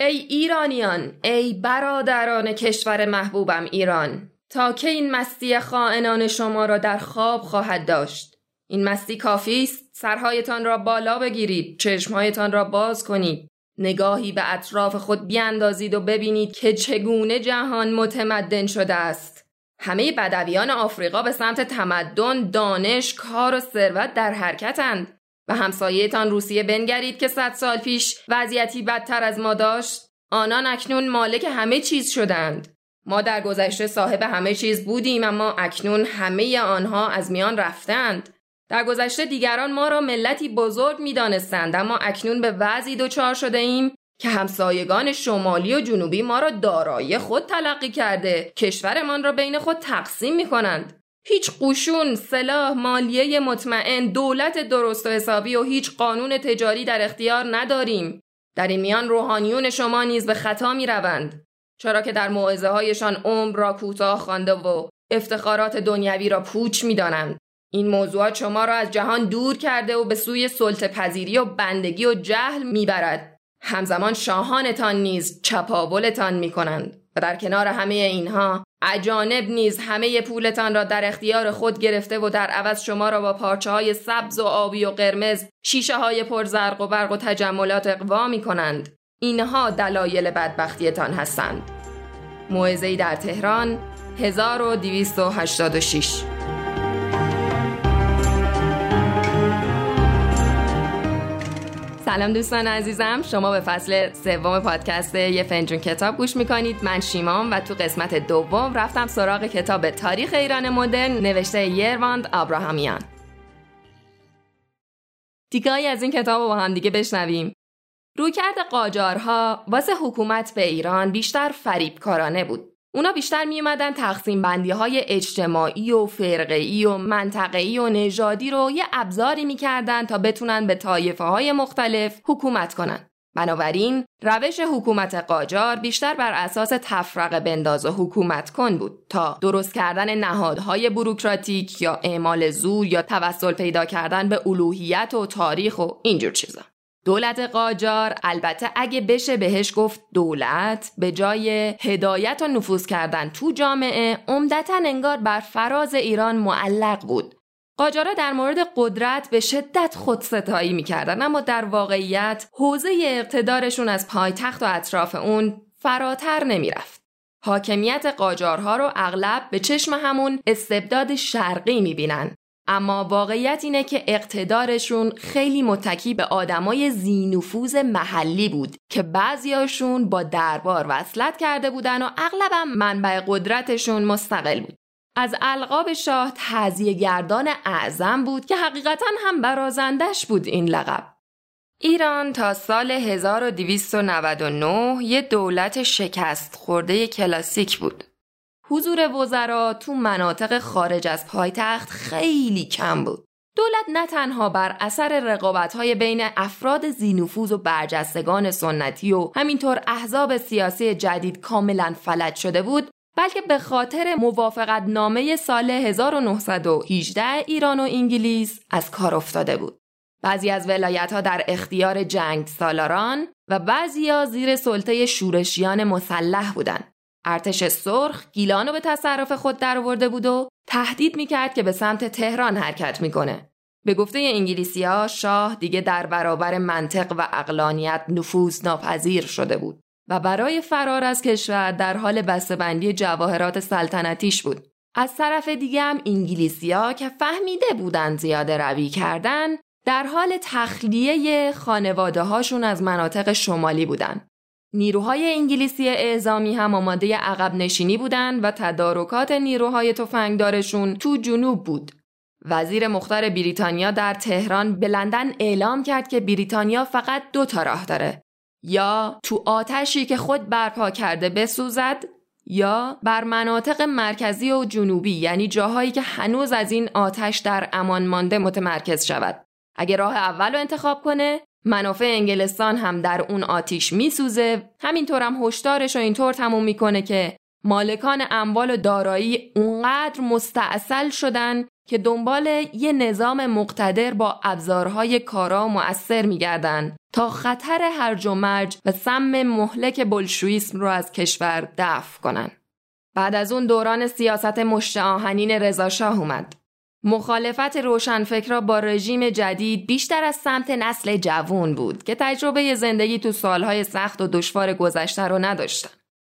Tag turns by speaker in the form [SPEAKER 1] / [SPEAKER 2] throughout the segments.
[SPEAKER 1] ای ایرانیان ای برادران کشور محبوبم ایران تا که این مستی خائنان شما را در خواب خواهد داشت؟ این مستی کافی است؟ سرهایتان را بالا بگیرید چشمهایتان را باز کنید. نگاهی به اطراف خود بیاندازید و ببینید که چگونه جهان متمدن شده است. همه بدویان آفریقا به سمت تمدن، دانش، کار و ثروت در حرکتند. و همسایهتان روسیه بنگرید که صد سال پیش وضعیتی بدتر از ما داشت. آنان اکنون مالک همه چیز شدند. ما در گذشته صاحب همه چیز بودیم اما اکنون همه آنها از میان رفتند. در گذشته دیگران ما را ملتی بزرگ می دانستند اما اکنون به وضعی دچار شده ایم که همسایگان شمالی و جنوبی ما را دارایی خود تلقی کرده کشورمان را بین خود تقسیم می کنند هیچ قشون، سلاح، مالیه مطمئن، دولت درست و حسابی و هیچ قانون تجاری در اختیار نداریم. در این میان روحانیون شما نیز به خطا می روند. چرا که در موعظه هایشان عمر را کوتاه خوانده و افتخارات دنیوی را پوچ می دانند. این موضوعات شما را از جهان دور کرده و به سوی سلطه پذیری و بندگی و جهل می‌برد. همزمان شاهانتان نیز چپاولتان می کنند. و در کنار همه اینها اجانب نیز همه پولتان را در اختیار خود گرفته و در عوض شما را با پارچه های سبز و آبی و قرمز شیشه های پرزرق و برق و تجملات اقوا می کنند. اینها دلایل بدبختیتان هستند. موعظه‌ای در تهران 1286 سلام دوستان عزیزم. شما به فصل سوم پادکست یه فنجون کتاب گوش می‌کنید. من شیمام و تو قسمت دوم رفتم سراغ کتاب تاریخ ایران مدرن نوشته یرواند آبراهامیان دیگه از این کتاب رو با هم دیگه بشنویم. رویکرد قاجارها واسه حکومت به ایران بیشتر فریبکارانه بود. اونا بیشتر می اومدن تقسیم بندی های اجتماعی و فرقه‌ای و منطقه‌ای و نژادی رو یه ابزاری می‌کردن تا بتونن به طایفه های مختلف حکومت کنن. بنابراین روش حکومت قاجار بیشتر بر اساس تفرقه بنداز و حکومت کن بود تا درست کردن نهادهای بروکراتیک یا اعمال زور یا توسل پیدا کردن به الوهیت و تاریخ و اینجور چیزا. دولت قاجار البته اگه بشه بهش گفت دولت به جای هدایت و نفوذ کردن تو جامعه عمدتا انگار بر فراز ایران معلق بود. قاجارا در مورد قدرت به شدت خودستایی می‌کردن اما در واقعیت حوزه اقتدارشون از پایتخت و اطراف اون فراتر نمی‌رفت. حاکمیت قاجارها رو اغلب به چشم همون استبداد شرقی می‌بینن. اما واقعیت اینه که اقتدارشون خیلی متکی به آدمای زینفوز محلی بود که بعضیاشون با دربار وصلت کرده بودن و اغلبم منبع قدرتشون مستقل بود. از القاب شاه تهزیه گردان اعظم بود که حقیقتا هم برازندش بود این لقب. ایران تا سال 1299 یه دولت شکست خورده کلاسیک بود. حضور وزرا تو مناطق خارج از پایتخت خیلی کم بود. دولت نه تنها بر اثر رقابت‌های بین افراد زینفوز و برجستگان سنتی و همینطور احزاب سیاسی جدید کاملا فلج شده بود بلکه به خاطر موافقت نامه سال 1918 ایران و انگلیس از کار افتاده بود. بعضی از ولایت ها در اختیار جنگ سالاران و بعضی ها زیر سلطه شورشیان مسلح بودند. ارتش سرخ گیلان رو به تصرف خود درآورده بود و تهدید می‌کرد که به سمت تهران حرکت می‌کنه. به گفته انگلیسی ها شاه دیگه در برابر منطق و اقلانیت نفوذ ناپذیر شده بود و برای فرار از کشور در حال بسته‌بندی جواهرات سلطنتیش بود. از طرف دیگه هم انگلیسی ها که فهمیده بودن زیاده روی کردن در حال تخلیه خانواده هاشون از مناطق شمالی بودن. نیروهای انگلیسی اعزامی هم آماده عقب نشینی بودند و تدارکات نیروهای تفنگدارشون تو جنوب بود. وزیر مختار بریتانیا در تهران به لندن اعلام کرد که بریتانیا فقط دو تا راه داره. یا تو آتشی که خود برپا کرده بسوزد یا بر مناطق مرکزی و جنوبی یعنی جاهایی که هنوز از این آتش در امان مانده متمرکز شود. اگه راه اول رو انتخاب کنه منافع انگلستان هم در اون آتیش میسوزه همینطور هم هشدارش رو اینطور تموم می‌کنه که مالکان اموال و دارایی اونقدر مستاصل شدن که دنبال یه نظام مقتدر با ابزارهای کارا مؤثر میگردن تا خطر هرج و مرج و سم مهلک بلشویسم رو از کشور دفع کنن. بعد از اون دوران سیاست مشت آهنین رضاشاه اومد. مخالفت روشنفکرا با رژیم جدید بیشتر از سمت نسل جوون بود که تجربه زندگی تو سالهای سخت و دشوار گذشته رو نداشتن.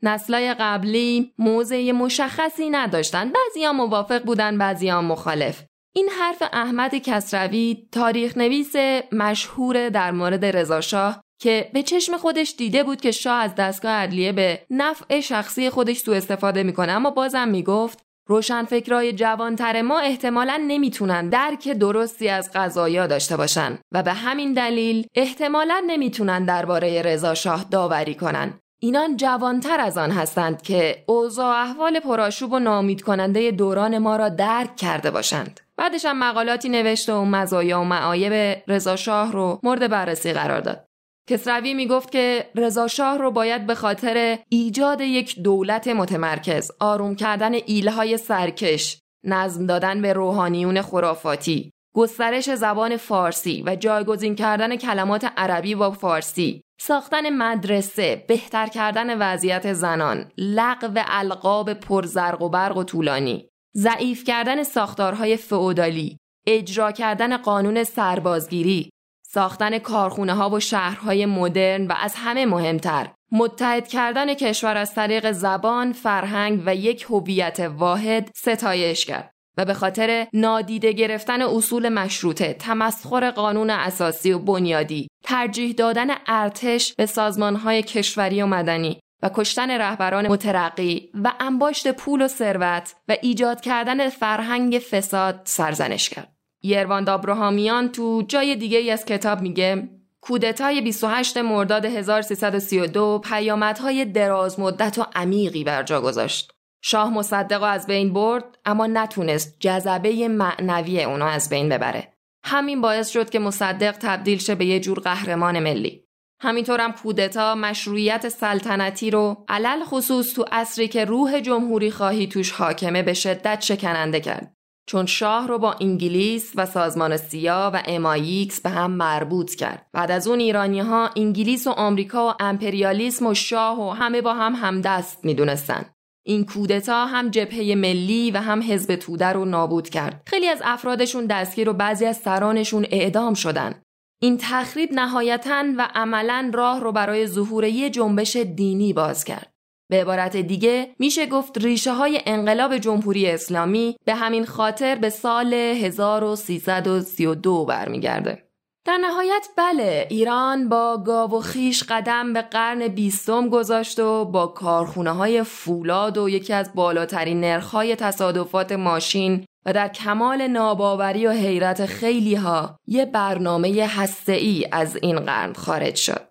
[SPEAKER 1] نسلای قبلی موضع مشخصی نداشتن بعضیا موافق بودن بعضیا مخالف این حرف احمد کسروی تاریخ نویس مشهور در مورد رضاشاه که به چشم خودش دیده بود که شاه از دستگاه عدلیه به نفع شخصی خودش سوء استفاده می‌کنه اما بازم می‌گفت روشنفکرای جوانتر ما احتمالا نمی‌تونن درک درستی از قضایا داشته باشن و به همین دلیل احتمالا نمی‌تونن درباره رضا شاه داوری کنن اینان جوانتر از آن هستند که اوضاع احوال پرآشوب و نامید کننده دوران ما را درک کرده باشند. بعدش هم مقالاتی نوشته و مزایا و معایب رضا شاه رو مورد بررسی قرار داد. کسروی می‌گفت که رضا شاه رو باید به خاطر ایجاد یک دولت متمرکز، آروم کردن ایلهای سرکش، نظم دادن به روحانیون خرافاتی، گسترش زبان فارسی و جایگزین کردن کلمات عربی با فارسی ساختن مدرسه، بهتر کردن وضعیت زنان، لغو القاب پرزرق و برق و طولانی، ضعیف کردن ساختارهای فئودالی، اجرا کردن قانون سربازگیری، ساختن کارخونه ها و شهرهای مدرن و از همه مهمتر متحد کردن کشور از طریق زبان، فرهنگ و یک هویت واحد ستایش کرد. و به خاطر نادیده گرفتن اصول مشروطه، تمسخر قانون اساسی و بنیادی، ترجیح دادن ارتش به سازمانهای کشوری و مدنی و کشتن رهبران مترقی و انباشت پول و ثروت و ایجاد کردن فرهنگ فساد سرزنش کرد. یروان دابروهامیان تو جای دیگه ای از کتاب میگه کودتای 28 مرداد 1332 پیامدهای دراز مدت و عمیقی بر جا گذاشت. شاه مصدق از بین برد اما نتونست جذبه معنوی اونو از بین ببره. همین باعث شد که مصدق تبدیل شه به یه جور قهرمان ملی. همینطورم کودتا مشروعیت سلطنتی رو علل خصوص تو اصری که روح جمهوری خواهی توش حاکمه به شدت شکننده کرد. چون شاه رو با انگلیس و سازمان سیا و اماییکس به هم مربوط کرد. بعد از اون ایرانی ها انگلیس و آمریکا و امپریالیسم و شاه و همه با هم همدست می‌دونستن. این کودتا هم جبهه ملی و هم حزب توده رو نابود کرد. خیلی از افرادشون دستگیر و بعضی از سرانشون اعدام شدن. این تخریب نهایتا و عملا راه رو برای ظهور یه جنبش دینی باز کرد. به عبارت دیگه میشه گفت ریشه های انقلاب جمهوری اسلامی به همین خاطر به سال 1332 برمیگرده. در نهایت بله ایران با گاو و خیش قدم به قرن بیستم گذاشت و با کارخونه های فولاد و یکی از بالاترین نرخهای تصادفات ماشین و در کمال ناباوری و حیرت خیلی ها یه برنامه هسته ای از این قرن خارج شد.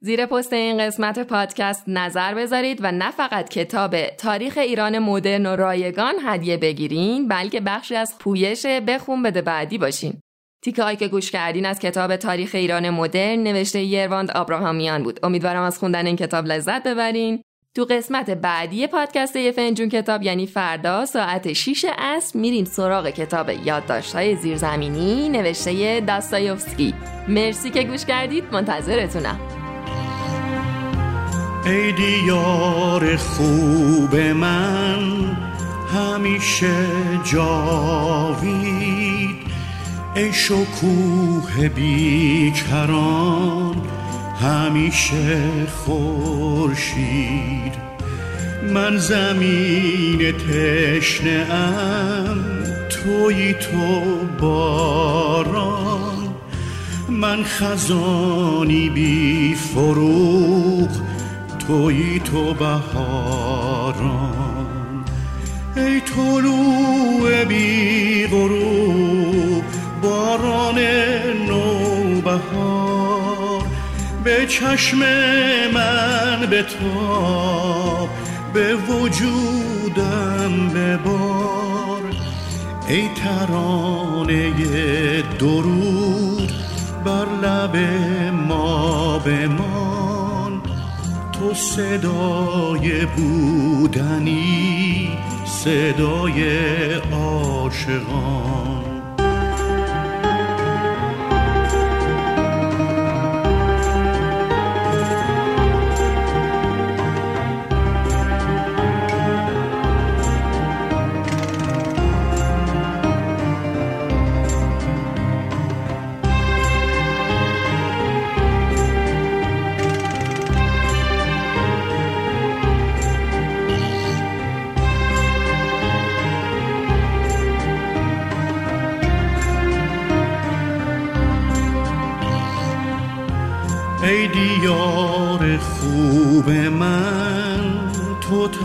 [SPEAKER 1] زیر پست این قسمت پادکست نظر بذارید و نه فقط کتاب تاریخ ایران مدرن و رایگان هدیه بگیرین بلکه بخشی از پویش بخون بده بعدی باشین. تیکه که گوش کردین از کتاب تاریخ ایران مدرن نوشته یرواند آبراهامیان بود. امیدوارم از خوندن این کتاب لذت ببرین. تو قسمت بعدی پادکست یه فنجون کتاب یعنی فردا ساعت 6 عصر میریم سراغ کتاب یادداشت‌های زیرزمینی نوشته داستایوفسکی. مرسی که گوش کردید منتظرتونم.
[SPEAKER 2] ای دیار خوب من همیشه جاوید. ای شکوه بیکران همیشه خورشید. من زمین تشنه ام توی تو باران. من خزانی بی فروغ توی تو بهاران. ای طلوع بی غروب باران نوبهار. به چشم من به تا به وجودم ببار. ای ترانه درود بر لب ما بمان تو صدای بودنی صدای عاشقان.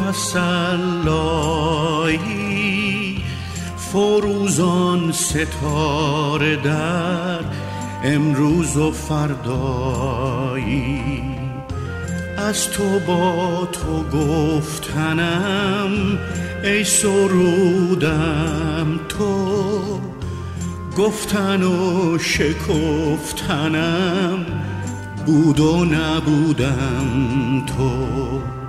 [SPEAKER 2] تسلایی فروزان ستاره در امروز و فردایی. از تو با تو گفتنم ای سرودم تو گفتن و شکفتنم بود و نبودم تو.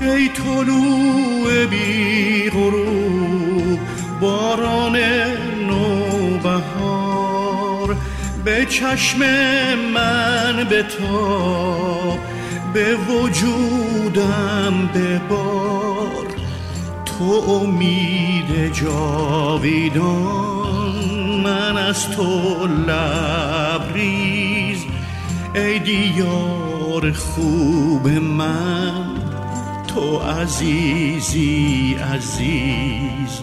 [SPEAKER 2] ای طلوع بی غروب باران نوبهار. به چشم من به تا به وجودم ببار. تو امید جاویدان من از تو لبریز. ای دیار خوب من تو عزیزی عزیز